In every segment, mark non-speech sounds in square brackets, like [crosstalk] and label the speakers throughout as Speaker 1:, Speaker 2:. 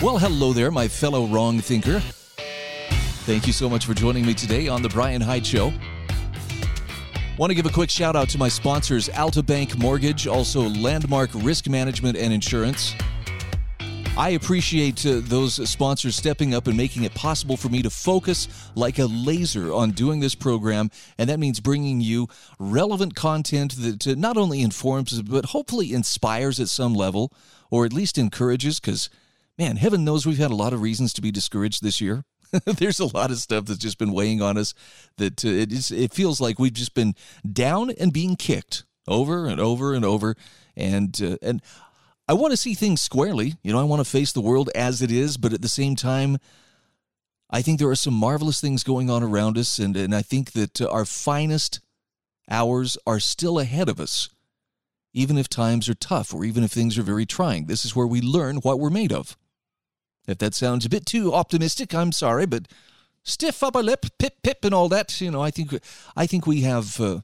Speaker 1: Well, hello there, my fellow wrong thinker. Thank you so much for joining me today on the Brian Hyde Show. Want to give a quick shout out to my sponsors, Alta Bank Mortgage, also Landmark Risk Management and Insurance. I appreciate uh, those sponsors stepping up and making it possible for me to focus like a laser on doing this program. And that means bringing you relevant content that uh, not only informs, but hopefully inspires at some level, or at least encourages, because, man, heaven knows we've had a lot of reasons to be discouraged this year. [laughs] There's a lot of stuff that's just been weighing on us that uh, it, is, it feels like we've just been down and being kicked over and over and over. And, uh, and I want to see things squarely. You know, I want to face the world as it is, but at the same time, I think there are some marvelous things going on around us, and, and I think that uh, our finest hours are still ahead of us, even if times are tough or even if things are very trying. This is where we learn what we're made of. If that sounds a bit too optimistic, I'm sorry, but stiff upper lip, pip pip, and all that. You know, I think I think we have, uh,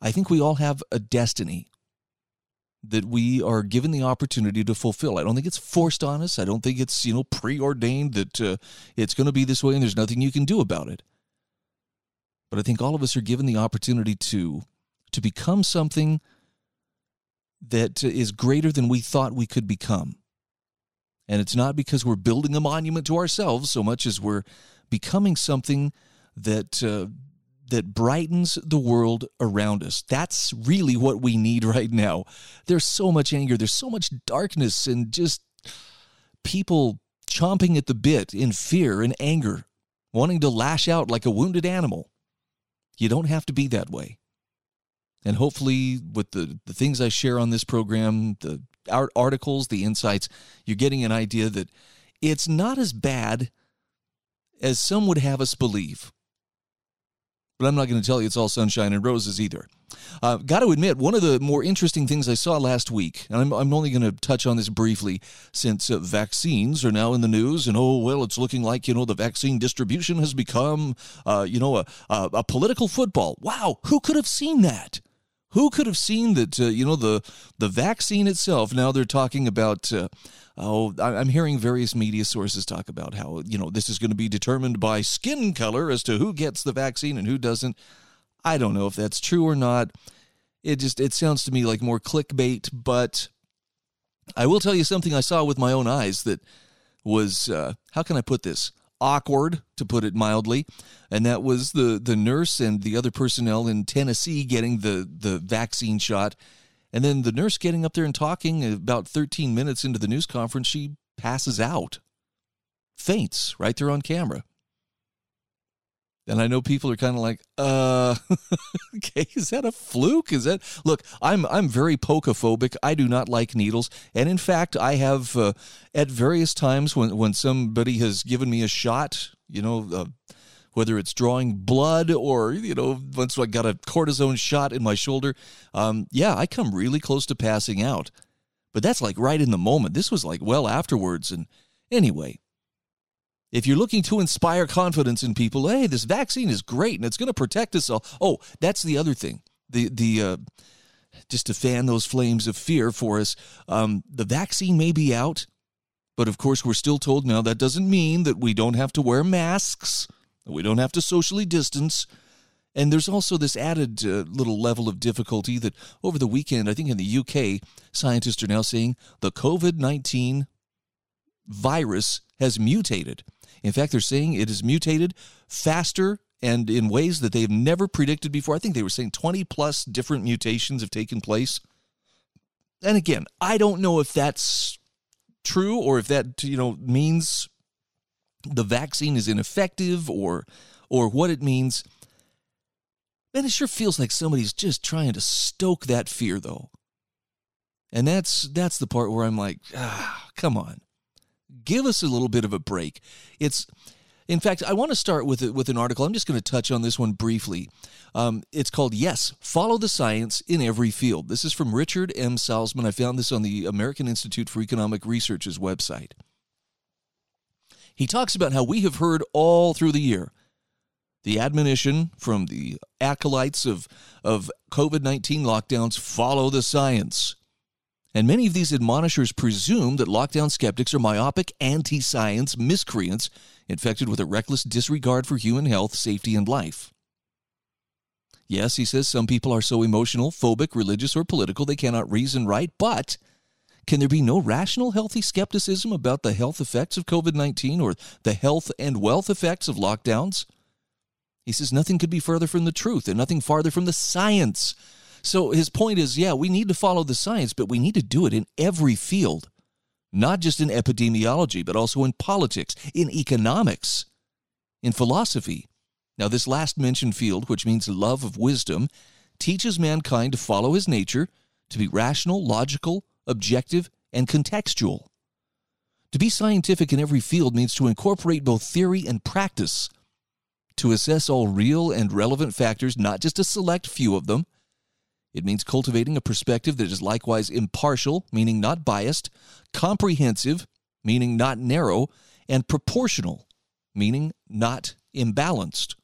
Speaker 1: I think we all have a destiny that we are given the opportunity to fulfill. I don't think it's forced on us. I don't think it's, you know, preordained that uh, it's going to be this way and there's nothing you can do about it. But I think all of us are given the opportunity to to become something that is greater than we thought we could become. And it's not because we're building a monument to ourselves so much as we're becoming something that uh, that brightens the world around us. That's really what we need right now. There's so much anger, there's so much darkness, and just people chomping at the bit in fear and anger, wanting to lash out like a wounded animal. You don't have to be that way. And hopefully, with the, the things I share on this program, the articles, the insights, you're getting an idea that it's not as bad as some would have us believe but I'm not going to tell you it's all sunshine and roses either. Uh, Got to admit, one of the more interesting things I saw last week, and I'm, I'm only going to touch on this briefly since uh, vaccines are now in the news, and oh, well, it's looking like, you know, the vaccine distribution has become, uh, you know, a, a, a political football. Wow, who could have seen that? Who could have seen that? Uh, you know, the the vaccine itself. Now they're talking about. Uh, oh, I'm hearing various media sources talk about how you know this is going to be determined by skin color as to who gets the vaccine and who doesn't. I don't know if that's true or not. It just it sounds to me like more clickbait. But I will tell you something I saw with my own eyes that was uh, how can I put this? Awkward, to put it mildly. And that was the, the nurse and the other personnel in Tennessee getting the, the vaccine shot. And then the nurse getting up there and talking uh, about 13 minutes into the news conference, she passes out, faints right there on camera. And I know people are kind of like, uh, [laughs] okay, is that a fluke? Is that look? I'm I'm very pokophobic. I do not like needles, and in fact, I have uh, at various times when when somebody has given me a shot, you know, uh, whether it's drawing blood or you know, once I got a cortisone shot in my shoulder, um, yeah, I come really close to passing out. But that's like right in the moment. This was like well afterwards, and anyway, if you're looking to inspire confidence in people, hey, this vaccine is great and it's going to protect us all. Oh, that's the other thing. The the uh, just to fan those flames of fear for us. Um, the vaccine may be out, but of course we're still told now that doesn't mean that we don't have to wear masks, we don't have to socially distance. And there's also this added uh, little level of difficulty that over the weekend, I think in the UK, scientists are now saying the COVID 19 virus has mutated. In fact, they're saying it is mutated faster and in ways that they've never predicted before. I think they were saying 20 plus different mutations have taken place. And again, I don't know if that's true or if that, you know, means the vaccine is ineffective or or what it means. Man, it sure feels like somebody's just trying to stoke that fear though. And that's that's the part where I'm like, ah, come on. Give us a little bit of a break. It's in fact, I want to start with with an article. I'm just going to touch on this one briefly. Um, it's called "Yes, Follow the Science in Every Field." This is from Richard M. Salsman. I found this on the American Institute for Economic Research's website. He talks about how we have heard all through the year the admonition from the acolytes of, of COVID 19 lockdowns follow the science. And many of these admonishers presume that lockdown skeptics are myopic, anti science miscreants infected with a reckless disregard for human health, safety, and life. Yes, he says some people are so emotional, phobic, religious, or political they cannot reason right, but can there be no rational, healthy skepticism about the health effects of COVID 19 or the health and wealth effects of lockdowns? He says nothing could be further from the truth and nothing farther from the science. So his point is yeah, we need to follow the science, but we need to do it in every field not just in epidemiology, but also in politics, in economics, in philosophy. Now, this last mentioned field, which means love of wisdom, teaches mankind to follow his nature, to be rational, logical, objective, and contextual. To be scientific in every field means to incorporate both theory and practice, to assess all real and relevant factors, not just a select few of them, it means cultivating a perspective that is likewise impartial, meaning not biased, comprehensive, meaning not narrow, and proportional, meaning not imbalanced.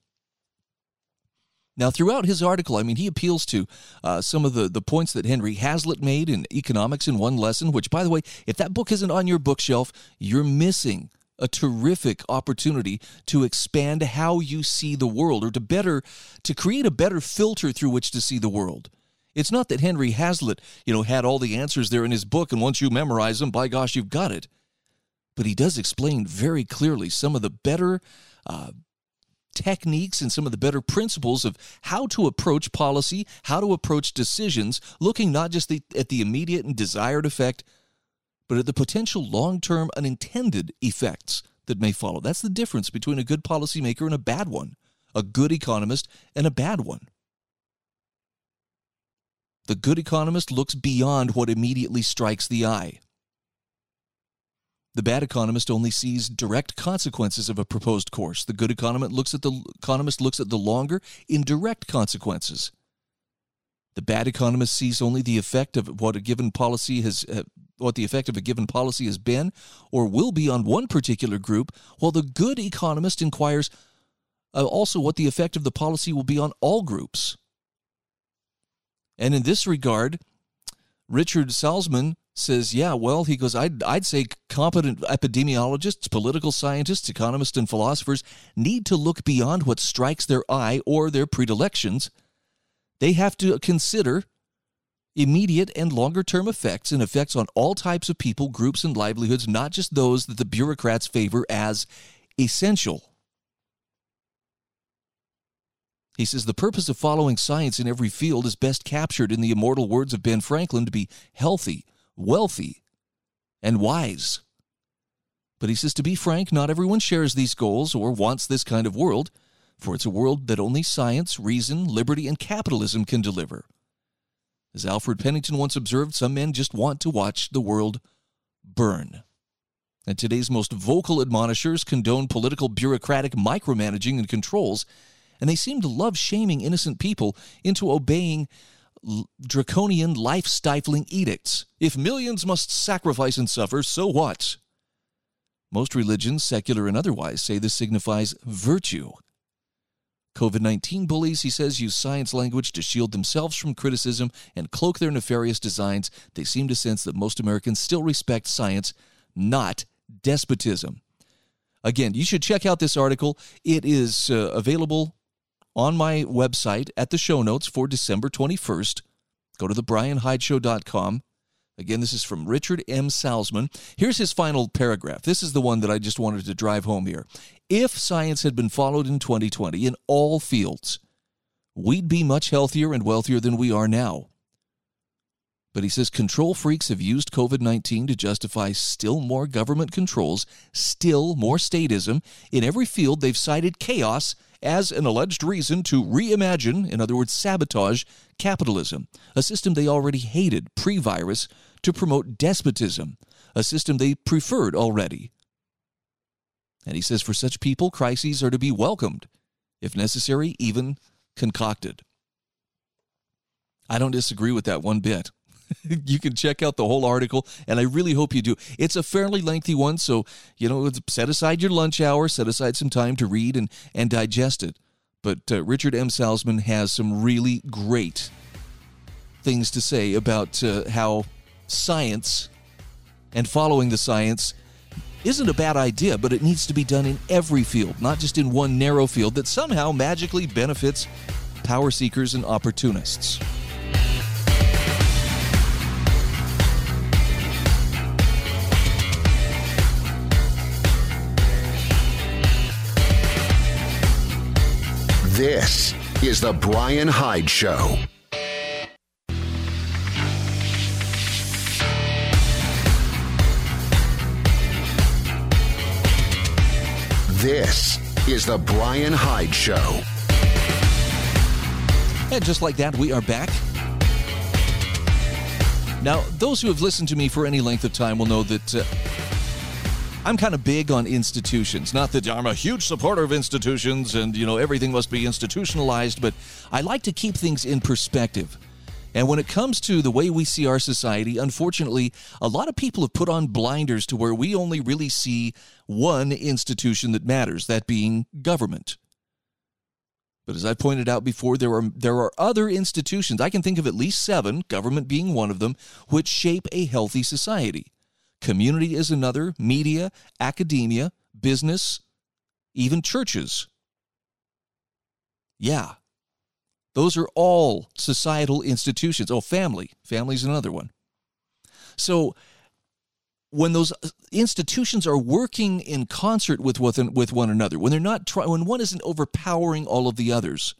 Speaker 1: Now, throughout his article, I mean, he appeals to uh, some of the, the points that Henry Hazlitt made in Economics in One Lesson, which, by the way, if that book isn't on your bookshelf, you're missing a terrific opportunity to expand how you see the world or to better, to create a better filter through which to see the world. It's not that Henry Hazlitt, you know, had all the answers there in his book, and once you memorize them, by gosh, you've got it. But he does explain very clearly some of the better uh, techniques and some of the better principles of how to approach policy, how to approach decisions, looking not just the, at the immediate and desired effect, but at the potential long term unintended effects that may follow. That's the difference between a good policymaker and a bad one, a good economist and a bad one. The good economist looks beyond what immediately strikes the eye. The bad economist only sees direct consequences of a proposed course. The good economist looks at the economist looks at the longer, indirect consequences. The bad economist sees only the effect of what a given policy has uh, what the effect of a given policy has been or will be on one particular group, while the good economist inquires uh, also what the effect of the policy will be on all groups. And in this regard, Richard Salsman says, yeah, well, he goes, I'd, I'd say competent epidemiologists, political scientists, economists, and philosophers need to look beyond what strikes their eye or their predilections. They have to consider immediate and longer term effects and effects on all types of people, groups, and livelihoods, not just those that the bureaucrats favor as essential. He says the purpose of following science in every field is best captured in the immortal words of Ben Franklin to be healthy, wealthy, and wise. But he says, to be frank, not everyone shares these goals or wants this kind of world, for it's a world that only science, reason, liberty, and capitalism can deliver. As Alfred Pennington once observed, some men just want to watch the world burn. And today's most vocal admonishers condone political bureaucratic micromanaging and controls and they seem to love shaming innocent people into obeying draconian, life stifling edicts. If millions must sacrifice and suffer, so what? Most religions, secular and otherwise, say this signifies virtue. COVID 19 bullies, he says, use science language to shield themselves from criticism and cloak their nefarious designs. They seem to sense that most Americans still respect science, not despotism. Again, you should check out this article. It is uh, available on my website at the show notes for December 21st. Go to thebrianhydeshow.com. Again, this is from Richard M. Salsman. Here's his final paragraph. This is the one that I just wanted to drive home here. If science had been followed in 2020 in all fields, we'd be much healthier and wealthier than we are now. But he says control freaks have used COVID 19 to justify still more government controls, still more statism. In every field, they've cited chaos as an alleged reason to reimagine, in other words, sabotage, capitalism, a system they already hated pre virus to promote despotism, a system they preferred already. And he says for such people, crises are to be welcomed, if necessary, even concocted. I don't disagree with that one bit. [laughs] you can check out the whole article, and I really hope you do. It's a fairly lengthy one, so you know, set aside your lunch hour, set aside some time to read and and digest it. But uh, Richard M. Salsman has some really great things to say about uh, how science and following the science isn't a bad idea, but it needs to be done in every field, not just in one narrow field that somehow magically benefits power seekers and opportunists.
Speaker 2: This is The Brian Hyde Show. This is The Brian Hyde Show.
Speaker 1: And just like that, we are back. Now, those who have listened to me for any length of time will know that uh, I'm kind of big on institutions. Not that I'm a huge supporter of institutions and, you know, everything must be institutionalized, but I like to keep things in perspective. And when it comes to the way we see our society, unfortunately, a lot of people have put on blinders to where we only really see one institution that matters, that being government. But as I pointed out before, there are there are other institutions. I can think of at least 7, government being one of them, which shape a healthy society. Community is another, media, academia, business, even churches. Yeah. Those are all societal institutions. Oh, family. Family's another one. So when those uh, institutions are working in concert with with one another, when they're not try, when one isn't overpowering all of the others,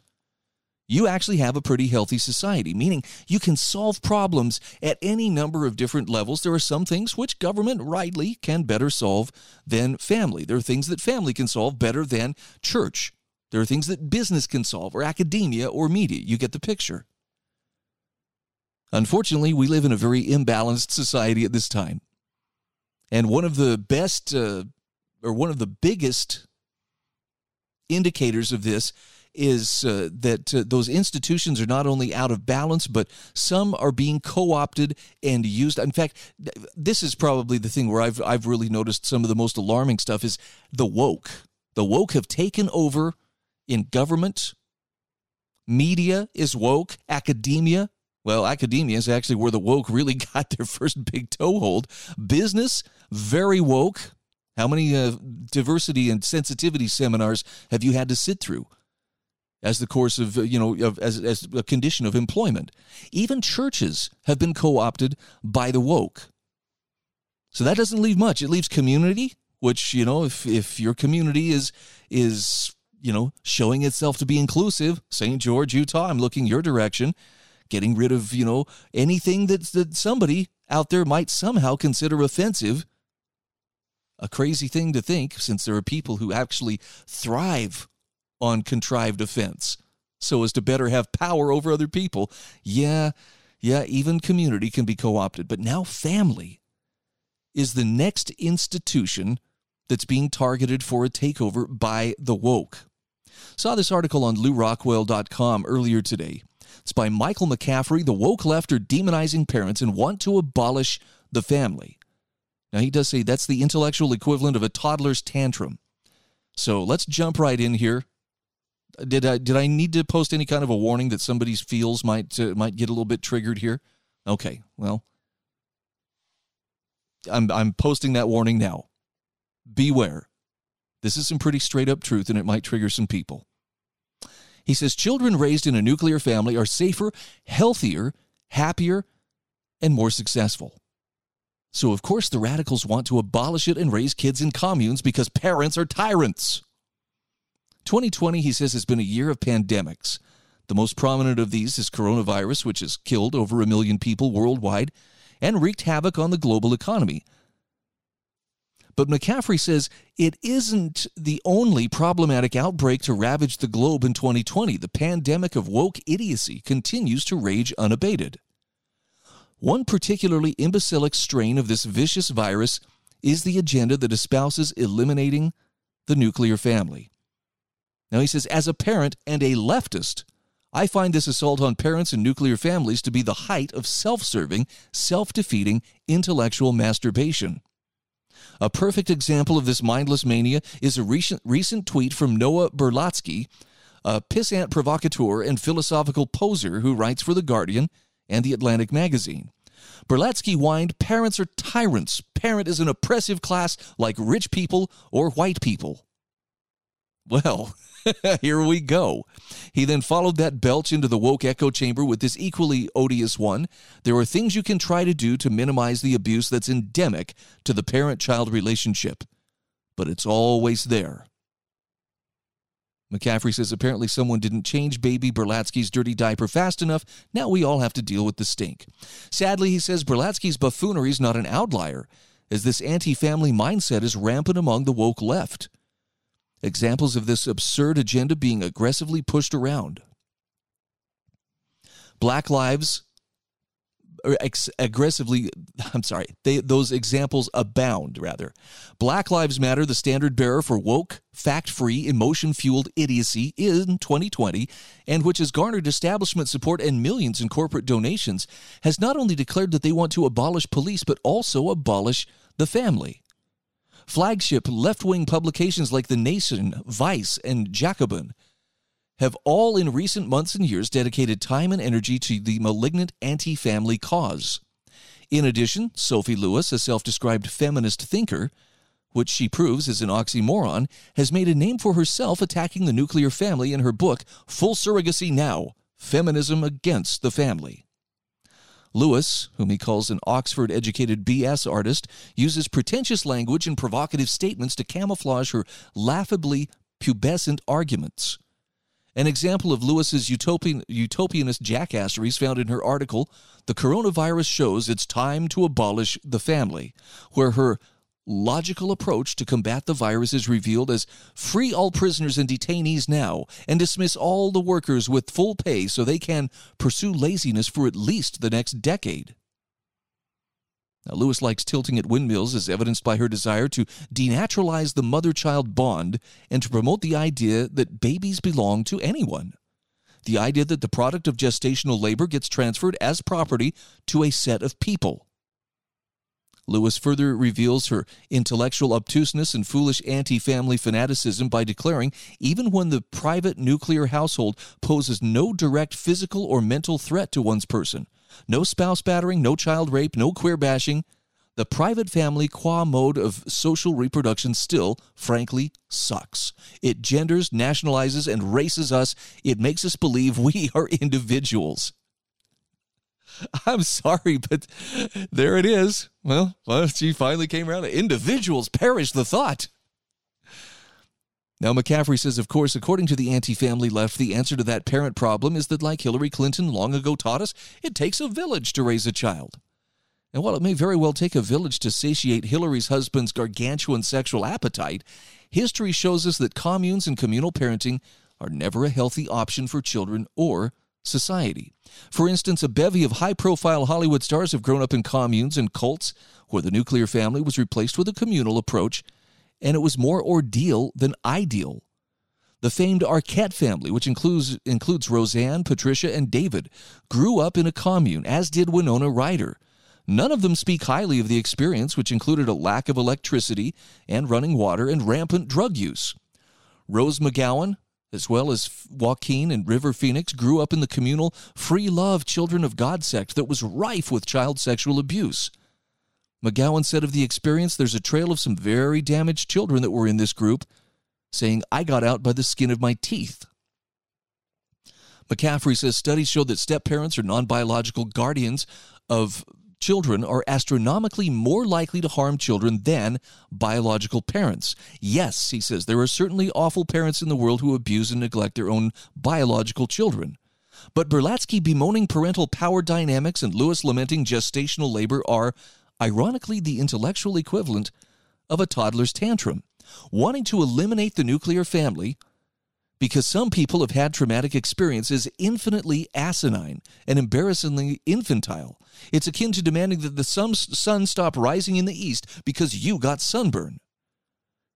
Speaker 1: you actually have a pretty healthy society, meaning you can solve problems at any number of different levels. There are some things which government rightly can better solve than family. There are things that family can solve better than church. There are things that business can solve, or academia, or media. You get the picture. Unfortunately, we live in a very imbalanced society at this time. And one of the best, uh, or one of the biggest indicators of this is uh, that uh, those institutions are not only out of balance, but some are being co-opted and used. In fact, this is probably the thing where I've I've really noticed some of the most alarming stuff is the woke. The woke have taken over in government. Media is woke. Academia, well, academia is actually where the woke really [laughs] got their first big toehold. Business, very woke. How many uh, diversity and sensitivity seminars have you had to sit through? As the course of, you know, of, as, as a condition of employment. Even churches have been co opted by the woke. So that doesn't leave much. It leaves community, which, you know, if, if your community is, is, you know, showing itself to be inclusive, St. George, Utah, I'm looking your direction, getting rid of, you know, anything that, that somebody out there might somehow consider offensive. A crazy thing to think, since there are people who actually thrive on contrived offense so as to better have power over other people. Yeah, yeah, even community can be co opted. But now family is the next institution that's being targeted for a takeover by the woke. Saw this article on lewrockwell.com earlier today. It's by Michael McCaffrey. The woke left are demonizing parents and want to abolish the family. Now, he does say that's the intellectual equivalent of a toddler's tantrum. So let's jump right in here did I did I need to post any kind of a warning that somebody's feels might uh, might get a little bit triggered here? Okay, well, I'm I'm posting that warning now. Beware. This is some pretty straight up truth, and it might trigger some people. He says children raised in a nuclear family are safer, healthier, happier, and more successful. So, of course, the radicals want to abolish it and raise kids in communes because parents are tyrants. 2020, he says, has been a year of pandemics. The most prominent of these is coronavirus, which has killed over a million people worldwide and wreaked havoc on the global economy. But McCaffrey says it isn't the only problematic outbreak to ravage the globe in 2020. The pandemic of woke idiocy continues to rage unabated. One particularly imbecilic strain of this vicious virus is the agenda that espouses eliminating the nuclear family. Now, he says, as a parent and a leftist, I find this assault on parents and nuclear families to be the height of self serving, self defeating intellectual masturbation. A perfect example of this mindless mania is a recent, recent tweet from Noah Berlatsky, a pissant provocateur and philosophical poser who writes for The Guardian and The Atlantic magazine. Berlatsky whined, Parents are tyrants. Parent is an oppressive class like rich people or white people. Well, [laughs] [laughs] here we go. He then followed that belch into the woke echo chamber with this equally odious one. There are things you can try to do to minimize the abuse that's endemic to the parent child relationship, but it's always there. McCaffrey says apparently someone didn't change baby Berlatsky's dirty diaper fast enough. Now we all have to deal with the stink. Sadly, he says Berlatsky's buffoonery is not an outlier, as this anti family mindset is rampant among the woke left. Examples of this absurd agenda being aggressively pushed around. Black lives er, ex- aggressively [laughs] i'm sorry they, those examples abound rather black lives matter the standard bearer for woke fact-free emotion-fueled idiocy in 2020 and which has garnered establishment support and millions in corporate donations has not only declared that they want to abolish police but also abolish the family flagship left-wing publications like the nation vice and jacobin have all in recent months and years dedicated time and energy to the malignant anti family cause. In addition, Sophie Lewis, a self described feminist thinker, which she proves is an oxymoron, has made a name for herself attacking the nuclear family in her book, Full Surrogacy Now Feminism Against the Family. Lewis, whom he calls an Oxford educated BS artist, uses pretentious language and provocative statements to camouflage her laughably pubescent arguments. An example of Lewis's utopian, utopianist jackassery is found in her article, The Coronavirus Shows It's Time to Abolish the Family, where her logical approach to combat the virus is revealed as free all prisoners and detainees now and dismiss all the workers with full pay so they can pursue laziness for at least the next decade. Now, Lewis likes tilting at windmills as evidenced by her desire to denaturalize the mother child bond and to promote the idea that babies belong to anyone. The idea that the product of gestational labor gets transferred as property to a set of people. Lewis further reveals her intellectual obtuseness and foolish anti family fanaticism by declaring even when the private nuclear household poses no direct physical or mental threat to one's person, no spouse battering, no child rape, no queer bashing. The private family qua mode of social reproduction still, frankly, sucks. It genders, nationalizes, and races us. It makes us believe we are [laughs] individuals. [laughs] I'm sorry, but there it is. Well, well, she finally came around. Individuals perish the thought. Now, McCaffrey says, of course, according to the anti family left, the answer to that parent problem is that, like Hillary Clinton long ago taught us, it takes a village to raise a child. And while it may very well take a village to satiate Hillary's husband's gargantuan sexual appetite, history shows us that communes and communal parenting are never a healthy option for children or society. For instance, a bevy of high profile Hollywood stars have grown up in communes and cults where the nuclear family was replaced with a communal approach and it was more ordeal than ideal. The famed Arquette family, which includes, includes Roseanne, Patricia, and David, grew up in a commune, as did Winona Ryder. None of them speak highly of the experience, which included a lack of electricity and running water and rampant drug use. Rose McGowan, as well as Joaquin and River Phoenix, grew up in the communal free love Children of God sect that was rife with child sexual abuse. McGowan said of the experience, there's a trail of some very damaged children that were in this group, saying, I got out by the skin of my teeth. McCaffrey says studies show that step parents or non biological guardians of children are astronomically more likely to harm children than biological parents. Yes, he says, there are certainly awful parents in the world who abuse and neglect their own biological children. But Berlatsky bemoaning parental power dynamics and Lewis lamenting gestational labor are ironically the intellectual equivalent of a toddler's tantrum. Wanting to eliminate the nuclear family, because some people have had traumatic experiences infinitely asinine and embarrassingly infantile. It's akin to demanding that the sun stop rising in the east because you got sunburn.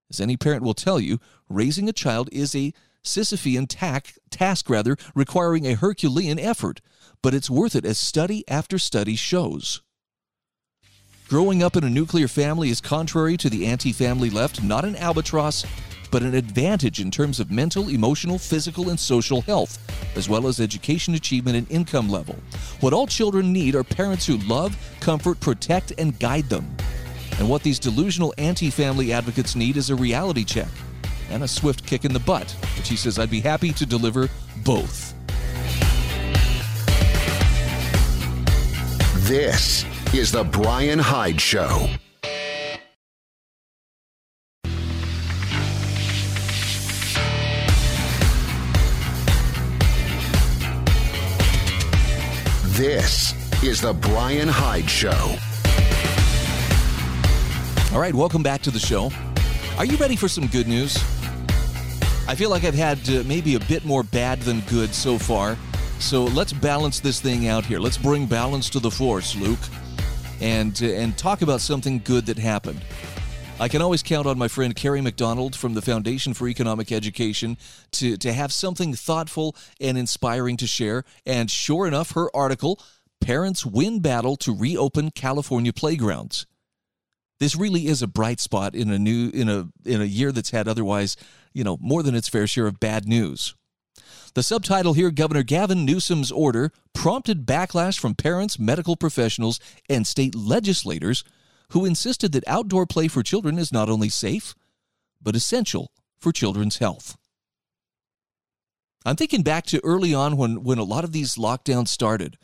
Speaker 1: As any parent will tell you, raising a child is a Sisyphean tack, task rather requiring a Herculean effort, but it's worth it as study after study shows. Growing up in a nuclear family is contrary to the anti family left, not an albatross, but an advantage in terms of mental, emotional, physical, and social health, as well as education achievement and income level. What all children need are parents who love, comfort, protect, and guide them. And what these delusional anti family advocates need is a reality check and a swift kick in the butt. which he says, I'd be happy to deliver both.
Speaker 2: This is The Brian Hyde Show. This is The Brian Hyde Show.
Speaker 1: All right, welcome back to the show. Are you ready for some good news? I feel like I've had uh, maybe a bit more bad than good so far. So let's balance this thing out here. Let's bring balance to the force, Luke, and uh, and talk about something good that happened. I can always count on my friend Kerry McDonald from the Foundation for Economic Education to, to have something thoughtful and inspiring to share. And sure enough, her article, Parents Win Battle to Reopen California Playgrounds. This really is a bright spot in a new in a in a year that's had otherwise, you know, more than its fair share of bad news. The subtitle here Governor Gavin Newsom's order prompted backlash from parents, medical professionals, and state legislators who insisted that outdoor play for children is not only safe, but essential for children's health. I'm thinking back to early on when, when a lot of these lockdowns started.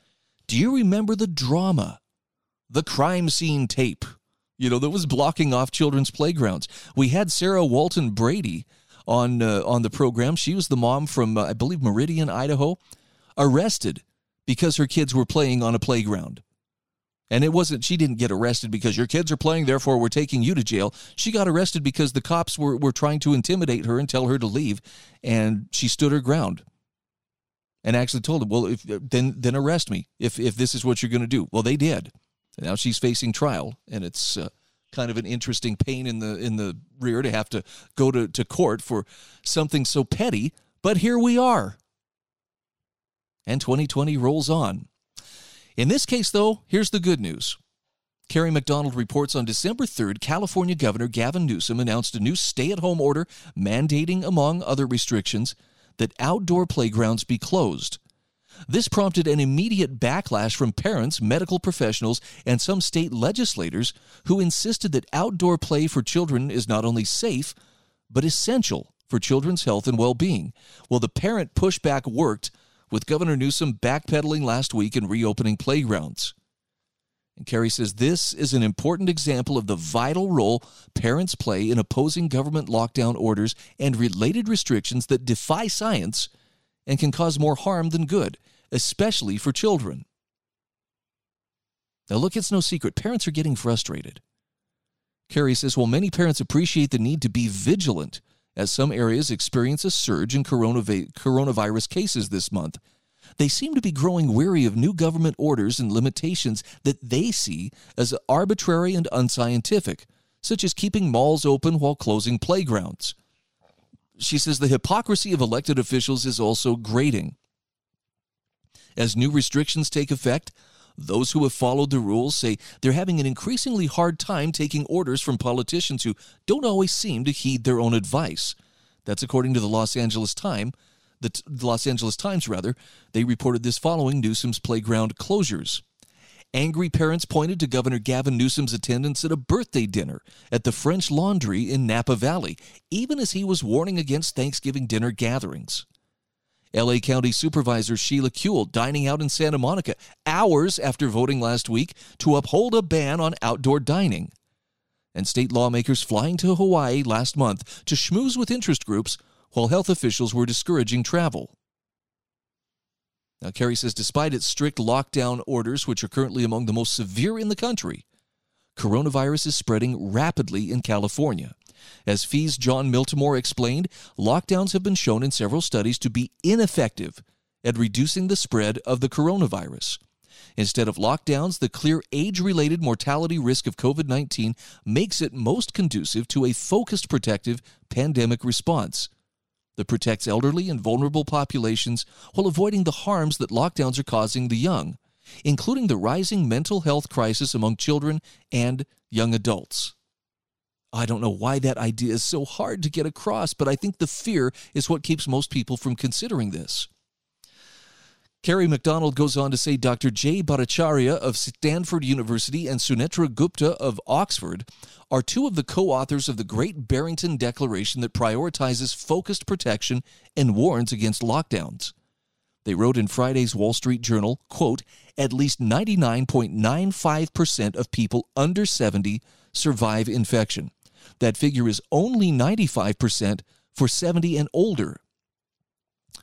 Speaker 1: Do you remember the drama? The crime scene tape, you know, that was blocking off children's playgrounds. We had Sarah Walton Brady on, uh, on the program. She was the mom from, uh, I believe, Meridian, Idaho, arrested because her kids were playing on a playground. And it wasn't, she didn't get arrested because your kids are playing, therefore we're taking you to jail. She got arrested because the cops were, were trying to intimidate her and tell her to leave. And she stood her ground and actually told them, well, if, then, then arrest me if, if this is what you're going to do. Well, they did. Now she's facing trial. And it's uh, kind of an interesting pain in the, in the rear to have to go to, to court for something so petty. But here we are. And 2020 rolls on. In this case, though, here's the good news. Kerry McDonald reports on December 3rd, California Governor Gavin Newsom announced a new stay at home order mandating, among other restrictions, that outdoor playgrounds be closed. This prompted an immediate backlash from parents, medical professionals, and some state legislators who insisted that outdoor play for children is not only safe, but essential for children's health and well being. Well, the parent pushback worked with Governor Newsom backpedaling last week and reopening playgrounds. And Kerry says this is an important example of the vital role parents play in opposing government lockdown orders and related restrictions that defy science and can cause more harm than good, especially for children. Now, look, it's no secret, parents are getting frustrated. Kerry says, while many parents appreciate the need to be vigilant as some areas experience a surge in coronavirus cases this month. They seem to be growing weary of new government orders and limitations that they see as arbitrary and unscientific, such as keeping malls open while closing playgrounds. She says the hypocrisy of elected officials is also grating. As new restrictions take effect, those who have followed the rules say they're having an increasingly hard time taking orders from politicians who don't always seem to heed their own advice. That's according to the Los Angeles Times. The, T- the Los Angeles Times, rather, they reported this following Newsom's playground closures. Angry parents pointed to Governor Gavin Newsom's attendance at a birthday dinner at the French Laundry in Napa Valley, even as he was warning against Thanksgiving dinner gatherings. LA County Supervisor Sheila Kuehl dining out in Santa Monica hours after voting last week to uphold a ban on outdoor dining. And state lawmakers flying to Hawaii last month to schmooze with interest groups while health officials were discouraging travel. Now, Kerry says despite its strict lockdown orders, which are currently among the most severe in the country, coronavirus is spreading rapidly in California. As FEE's Jon Miltimore explained, lockdowns have been shown in several studies to be ineffective at reducing the spread of the coronavirus. Instead of lockdowns, the clear age related mortality risk of COVID 19 makes it most conducive to a focused protective pandemic response that protects elderly and vulnerable populations while avoiding the harms that lockdowns are causing the young, including the rising mental health crisis among children and young adults. I don't know why that idea is so hard to get across, but I think the fear is what keeps most people from considering this. Kerry McDonald goes on to say Dr. Jay Bhattacharya of Stanford University and Sunetra Gupta of Oxford are two of the co authors of the Great Barrington Declaration that prioritizes focused protection and warns against lockdowns. They wrote in Friday's Wall Street Journal, quote, at least 99.95% of people under 70 survive infection. That figure is only 95% for 70 and older.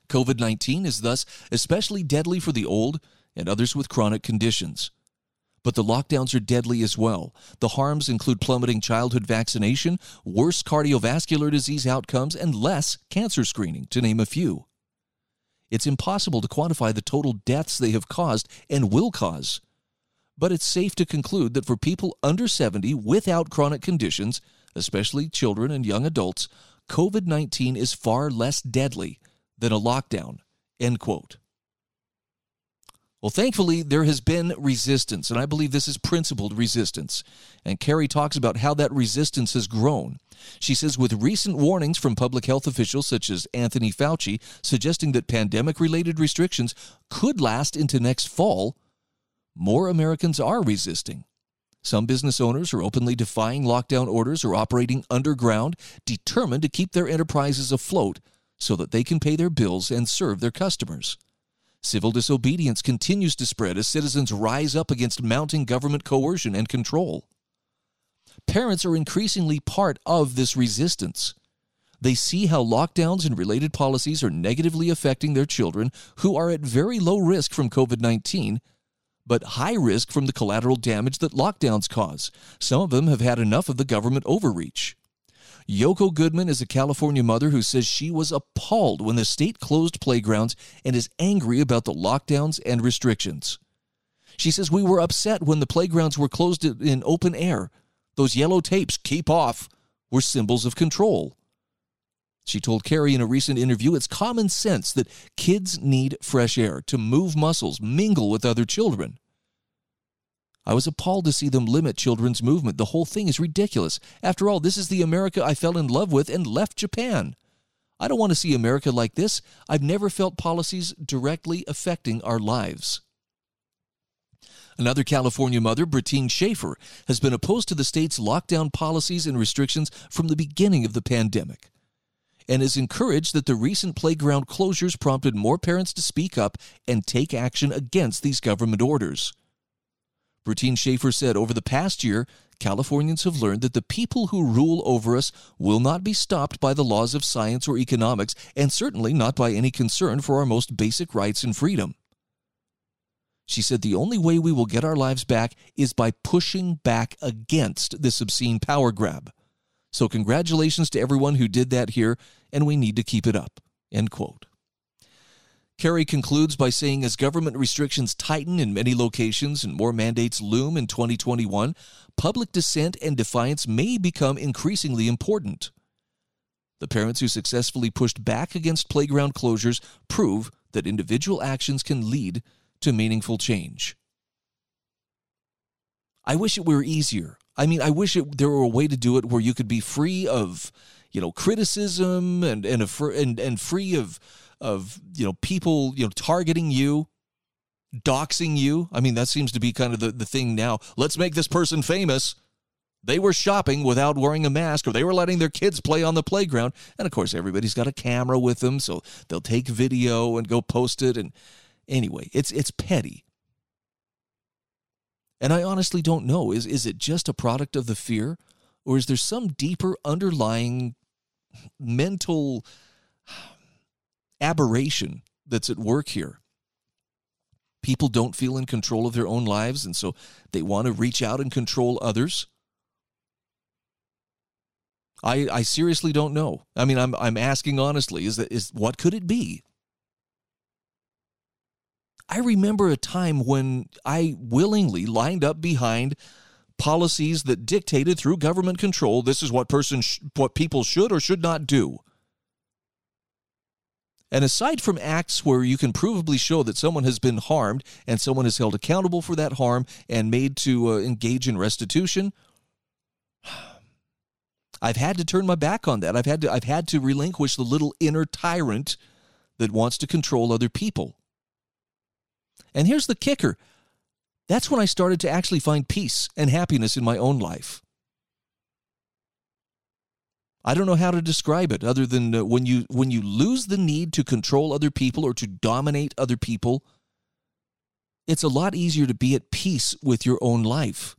Speaker 1: COVID 19 is thus especially deadly for the old and others with chronic conditions. But the lockdowns are deadly as well. The harms include plummeting childhood vaccination, worse cardiovascular disease outcomes, and less cancer screening, to name a few. It's impossible to quantify the total deaths they have caused and will cause. But it's safe to conclude that for people under 70 without chronic conditions, especially children and young adults, COVID 19 is far less deadly than a lockdown. End quote. Well, thankfully, there has been resistance, and I believe this is principled resistance. And Kerry talks about how that resistance has grown. She says, with recent warnings from public health officials such as Anthony Fauci suggesting that pandemic related restrictions could last into next fall, more Americans are resisting. Some business owners are openly defying lockdown orders or operating underground, determined to keep their enterprises afloat so that they can pay their bills and serve their customers. Civil disobedience continues to spread as citizens rise up against mounting government coercion and control. Parents are increasingly part of this resistance. They see how lockdowns and related policies are negatively affecting their children who are at very low risk from COVID 19, but high risk from the collateral damage that lockdowns cause. Some of them have had enough of the government overreach. Yoko Goodman is a California mother who says she was appalled when the state closed playgrounds and is angry about the lockdowns and restrictions. She says, We were upset when the playgrounds were closed in open air. Those yellow tapes, keep off, were symbols of control. She told Kerry in a recent interview it's common sense that kids need fresh air to move muscles, mingle with other children. I was appalled to see them limit children's movement. The whole thing is ridiculous. After all, this is the America I fell in love with and left Japan. I don't want to see America like this. I've never felt policies directly affecting our lives. Another California mother, Brittine Schaefer, has been opposed to the state's lockdown policies and restrictions from the beginning of the pandemic and is encouraged that the recent playground closures prompted more parents to speak up and take action against these government orders. Brittine Schaefer said over the past year, Californians have learned that the people who rule over us will not be stopped by the laws of science or economics, and certainly not by any concern for our most basic rights and freedom. She said the only way we will get our lives back is by pushing back against this obscene power grab. So, congratulations to everyone who did that here, and we need to keep it up. End quote. Kerry concludes by saying as government restrictions tighten in many locations and more mandates loom in 2021, public dissent and defiance may become increasingly important. The parents who successfully pushed back against playground closures prove that individual actions can lead to meaningful change. I wish it were easier. I mean, I wish it, there were a way to do it where you could be free of, you know, criticism and and a, and and free of of you know people you know targeting you doxing you. I mean that seems to be kind of the, the thing now. Let's make this person famous. They were shopping without wearing a mask or they were letting their kids play on the playground. And of course everybody's got a camera with them so they'll take video and go post it. And anyway it's it's petty and i honestly don't know is is it just a product of the fear or is there some deeper underlying mental aberration that's at work here. People don't feel in control of their own lives, and so they want to reach out and control others. I, I seriously don't know. I mean, I'm I'm asking honestly. Is that is what could it be? I remember a time when I willingly lined up behind policies that dictated through government control this is what person sh- what people should or should not do. And aside from acts where you can provably show that someone has been harmed and someone is held accountable for that harm and made to uh, engage in restitution, [sighs] I've had to turn my back on that. I've had to I've had to relinquish the little inner tyrant that wants to control other people. And here's the kicker. That's when I started to actually find peace and happiness in my own life. I don't know how to describe it other than uh, when you when you lose the need to control other people or to dominate other people, it's a lot easier to be at peace with your own life.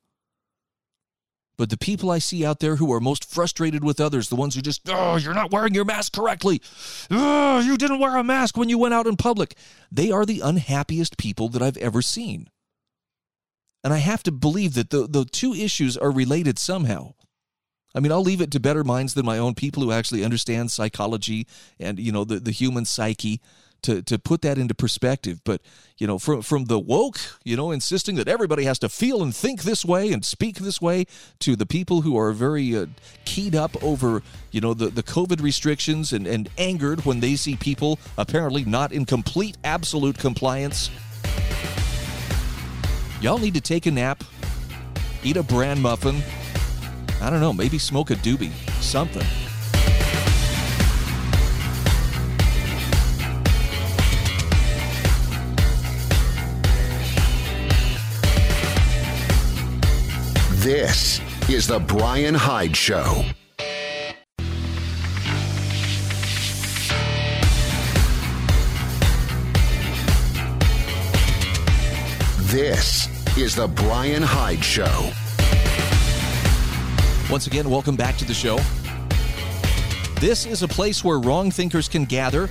Speaker 1: But the people I see out there who are most frustrated with others, the ones who just, oh, you're not wearing your mask correctly. Oh, you didn't wear a mask when you went out in public. They are the unhappiest people that I've ever seen. And I have to believe that the, the two issues are related somehow. I mean, I'll leave it to better minds than my own people who actually understand psychology and, you know, the, the human psyche to, to put that into perspective. But, you know, from, from the woke, you know, insisting that everybody has to feel and think this way and speak this way to the people who are very uh, keyed up over, you know, the, the COVID restrictions and, and angered when they see people apparently not in complete, absolute compliance. Y'all need to take a nap, eat a bran muffin, I don't know, maybe smoke a doobie, something.
Speaker 2: This is the Brian Hyde Show. This is the Brian Hyde Show.
Speaker 1: Once again, welcome back to the show. This is a place where wrong thinkers can gather.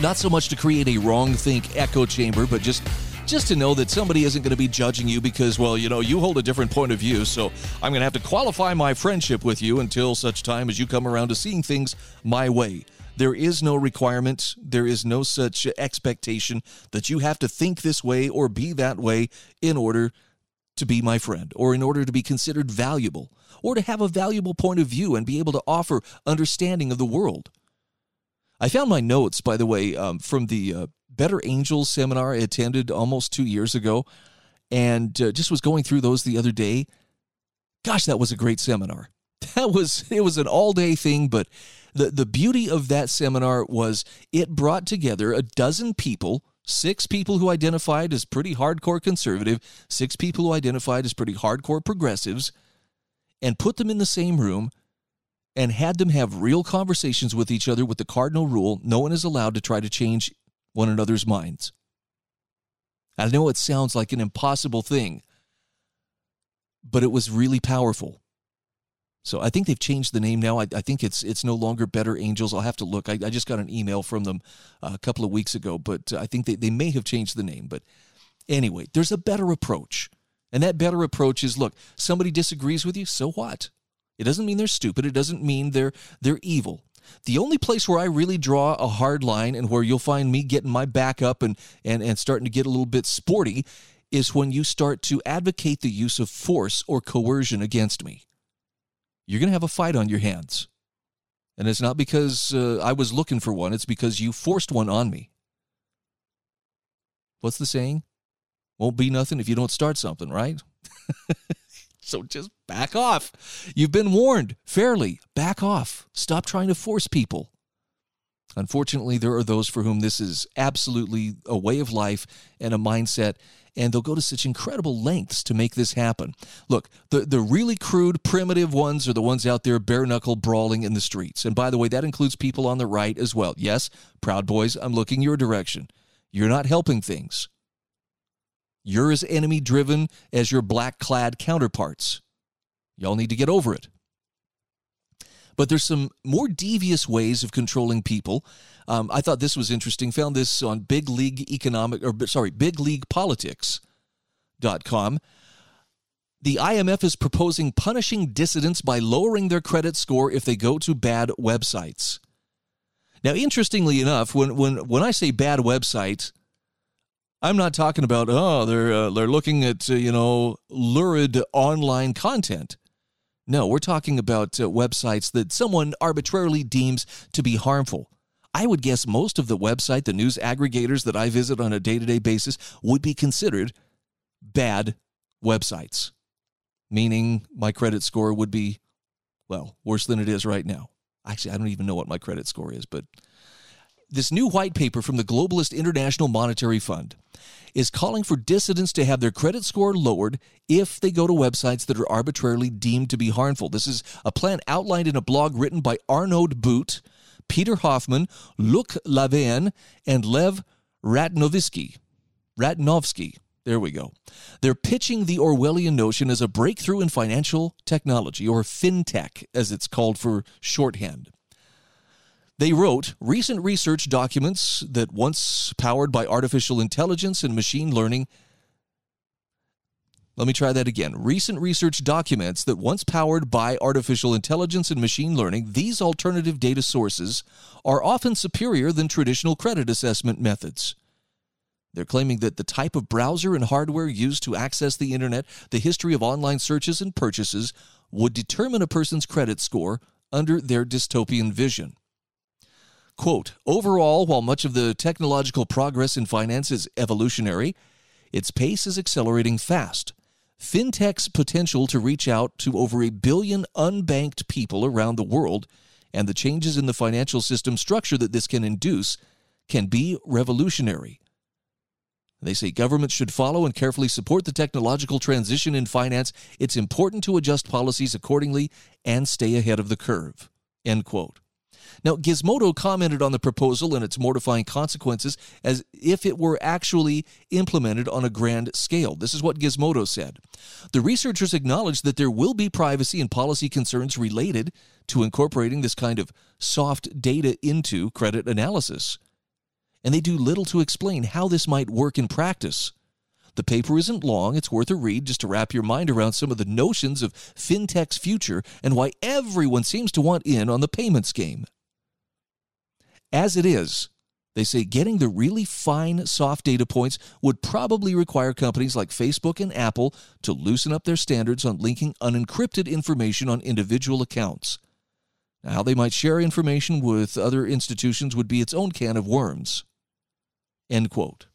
Speaker 1: Not so much to create a wrong think echo chamber, but just just to know that somebody isn't going to be judging you because, well, you know, you hold a different point of view. So I'm going to have to qualify my friendship with you until such time as you come around to seeing things my way. There is no requirement, there is no such expectation that you have to think this way or be that way in order to be my friend or in order to be considered valuable or to have a valuable point of view and be able to offer understanding of the world. I found my notes, by the way, um, from the uh, Better Angels seminar I attended almost two years ago, and uh, just was going through those the other day. Gosh, that was a great seminar. [laughs] That was it was an all day thing, but the the beauty of that seminar was it brought together a dozen people six people who identified as pretty hardcore conservative, six people who identified as pretty hardcore progressives, and put them in the same room and had them have real conversations with each other with the cardinal rule no one is allowed to try to change one another's minds. I know it sounds like an impossible thing, but it was really powerful. So I think they've changed the name now. I, I, think it's it's no longer Better Angels. I'll have to look. I, I just got an email from them uh, a couple of weeks ago, but I think they, they may have changed the name. But anyway, there's a better approach. And that better approach is look, somebody disagrees with you, so what? It doesn't mean they're stupid. It doesn't mean they're they're evil. The only place where I really draw a hard line and where you'll find me getting my back up and, and, and starting to get a little bit sporty is when you start to advocate the use of force or coercion against me you're going to have a fight on your hands. And it's not because uh, I was looking for one, it's because you forced one on me. What's the saying? Won't be nothing if you don't start something, right? [laughs] so just back off. You've been warned fairly. Back off. Stop trying to force people. Unfortunately, there are those for whom this is absolutely a way of life and a mindset and they'll go to such incredible lengths to make this happen. Look, the, the really crude, primitive ones are the ones out there bare knuckle brawling in the streets. And by the way, that includes people on the right as well. Yes, Proud Boys, I'm looking your direction. You're not helping things. You're as enemy driven as your black clad counterparts. Y'all need to get over it. But there's some more devious ways of controlling people um, I thought this was interesting. Found this on Big League Economic, or sorry, Big League Politics.com. the IMF is proposing punishing dissidents by lowering their credit score if they go to bad websites. Now, interestingly enough, when when when I say bad website, I'm not talking about oh they're uh, they're looking at uh, you know lurid online content. No, we're talking about uh, websites that someone arbitrarily deems to be harmful. I would guess most of the website, the news aggregators that I visit on a day to day basis, would be considered bad websites meaning my credit score would be, well, worse than it is right now. Actually, I don't even know what my credit score is, but this new white paper from the Globalist International Monetary Fund is calling for dissidents to have their credit score lowered if they go to websites that are arbitrarily deemed to be harmful. This is a plan outlined in a blog written by Arnoud Boot, Peter Hoffmann, Luc Laverne, and Lev Ratnovski. Ratnovski. There we go. They're pitching the Orwellian notion as a breakthrough in financial technology, or fintech, as it's called for shorthand. They wrote recent research documents that once powered by artificial intelligence and machine learning. Let me try that again. Recent research documents that once powered by artificial intelligence and machine learning, these alternative data sources are often superior than traditional credit assessment methods. They're claiming that the type of browser and hardware used to access the internet, the history of online searches and purchases, would determine a person's credit score under their dystopian vision. Quote Overall, while much of the technological progress in finance is evolutionary, its pace is accelerating fast. FinTech's potential to reach out to over a billion unbanked people around the world and the changes in the financial system structure that this can induce can be revolutionary. They say governments should follow and carefully support the technological transition in finance. It's important to adjust policies accordingly and stay ahead of the curve. End quote. Now, Gizmodo commented on the proposal and its mortifying consequences as if it were actually implemented on a grand scale. This is what Gizmodo said. The researchers acknowledge that there will be privacy and policy concerns related to incorporating this kind of soft data into credit analysis and they do little to explain how this might work in practice. The paper isn't long, it's worth a read just to wrap your mind around some of the notions of fintech's future and why everyone seems to want in on the payments game. As it is, they say getting the really fine soft data points would probably require companies like Facebook and Apple to loosen up their standards on linking unencrypted information on individual accounts. How they might share information with other institutions would be its own can of worms. End quote.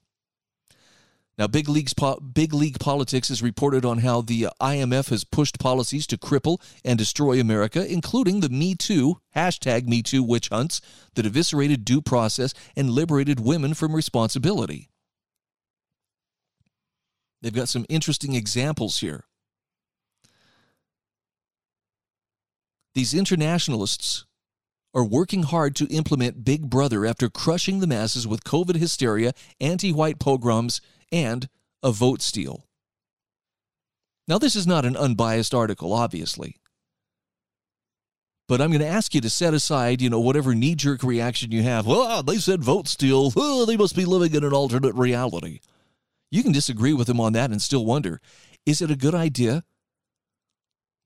Speaker 1: Now, big leagues, po- big league politics has reported on how the uh, IMF has pushed policies to cripple and destroy America, including the Me Too hashtag Me Too witch hunts that eviscerated due process and liberated women from responsibility. They've got some interesting examples here. These internationalists are working hard to implement Big Brother after crushing the masses with COVID hysteria, anti white pogroms, and a vote steal. Now, this is not an unbiased article, obviously. But I'm going to ask you to set aside, you know, whatever knee jerk reaction you have. Well, they said vote steal. Oh, they must be living in an alternate reality. You can disagree with them on that and still wonder is it a good idea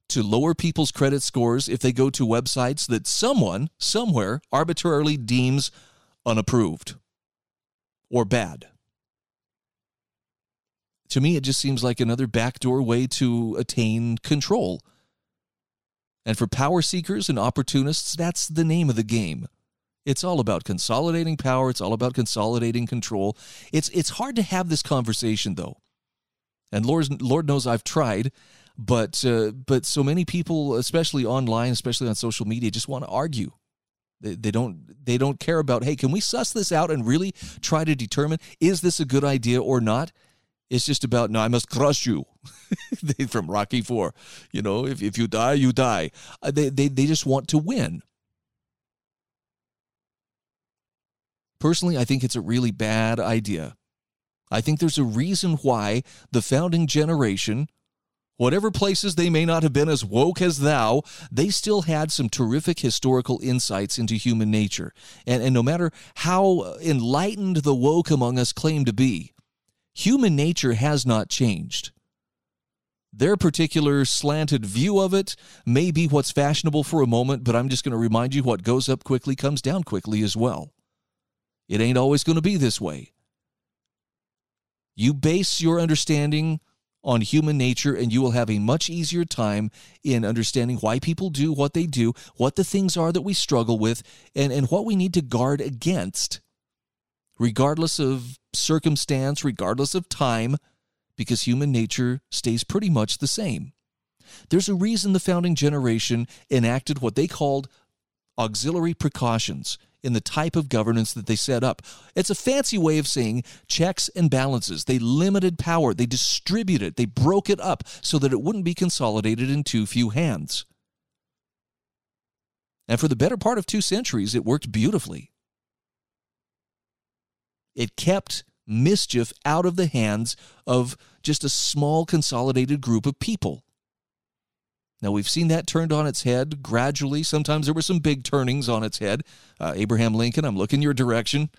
Speaker 1: to lower people's credit scores if they go to websites that someone, somewhere, arbitrarily deems unapproved or bad. To me, it just seems like another backdoor way to attain control. And for power seekers and opportunists, that's the name of the game. It's all about consolidating power, it's all about consolidating control. It's it's hard to have this conversation though. And Lord, Lord knows I've tried but uh, but so many people, especially online, especially on social media, just want to argue. They, they don't they don't care about hey, can we suss this out and really try to determine is this a good idea or not? It's just about no, I must crush you. [laughs] From Rocky Four, you know, if if you die, you die. Uh, they they they just want to win. Personally, I think it's a really bad idea. I think there's a reason why the founding generation Whatever places they may not have been as woke as thou, they still had some terrific historical insights into human nature. And, and no matter how enlightened the woke among us claim to be, human nature has not changed. Their particular slanted view of it may be what's fashionable for a moment, but I'm just going to remind you what goes up quickly comes down quickly as well. It ain't always going to be this way. You base your understanding on human nature, and you will have a much easier time in understanding why people do what they do, what the things are that we struggle with, and, and what we need to guard against, regardless of circumstance, regardless of time, because human nature stays pretty much the same. There's a reason the founding generation enacted what they called auxiliary precautions in the type of governance that they set up. It's a fancy way of saying checks and balances. They limited power, they distributed it, they broke it up so that it wouldn't be consolidated in too few hands. And for the better part of two centuries, it worked beautifully. It kept mischief out of the hands of just a small consolidated group of people. Now, we've seen that turned on its head gradually. Sometimes there were some big turnings on its head. Uh, Abraham Lincoln, I'm looking your direction.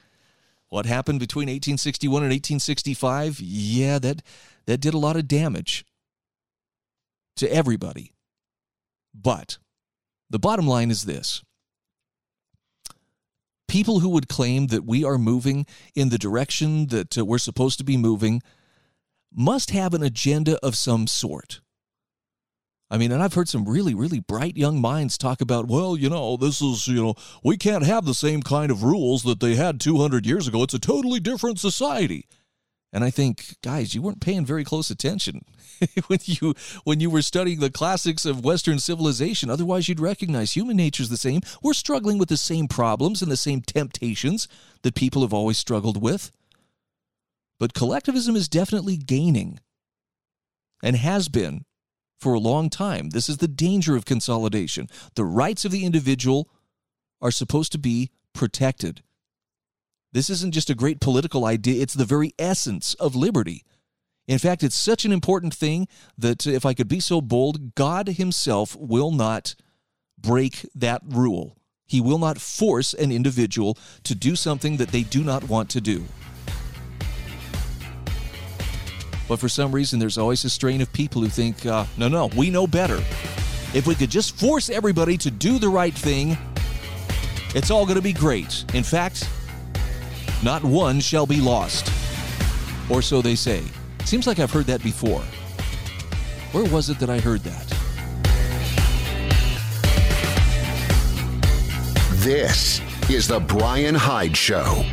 Speaker 1: What happened between 1861 and 1865? Yeah, that, that did a lot of damage to everybody. But the bottom line is this people who would claim that we are moving in the direction that uh, we're supposed to be moving must have an agenda of some sort. I mean, and I've heard some really, really bright young minds talk about, well, you know, this is, you know, we can't have the same kind of rules that they had 200 years ago. It's a totally different society. And I think, guys, you weren't paying very close attention [laughs] when you when you were studying the classics of Western civilization. Otherwise, you'd recognize human nature is the same. We're struggling with the same problems and the same temptations that people have always struggled with. But collectivism is definitely gaining and has been for a long time. This is the danger of consolidation. The rights of the individual are supposed to be protected. This isn't just a great political idea, it's the very essence of liberty. In fact, it's such an important thing that if I could be so bold, God Himself will not break that rule. He will not force an individual to do something that they do not want to do. But for some reason, there's always a strain of people who think, uh, no, no, we know better. If we could just force everybody to do the right thing, it's all going to be great. In fact, not one shall be lost. Or so they say. Seems like I've heard that before. Where was it that I heard that?
Speaker 2: This is The Brian Hyde Show.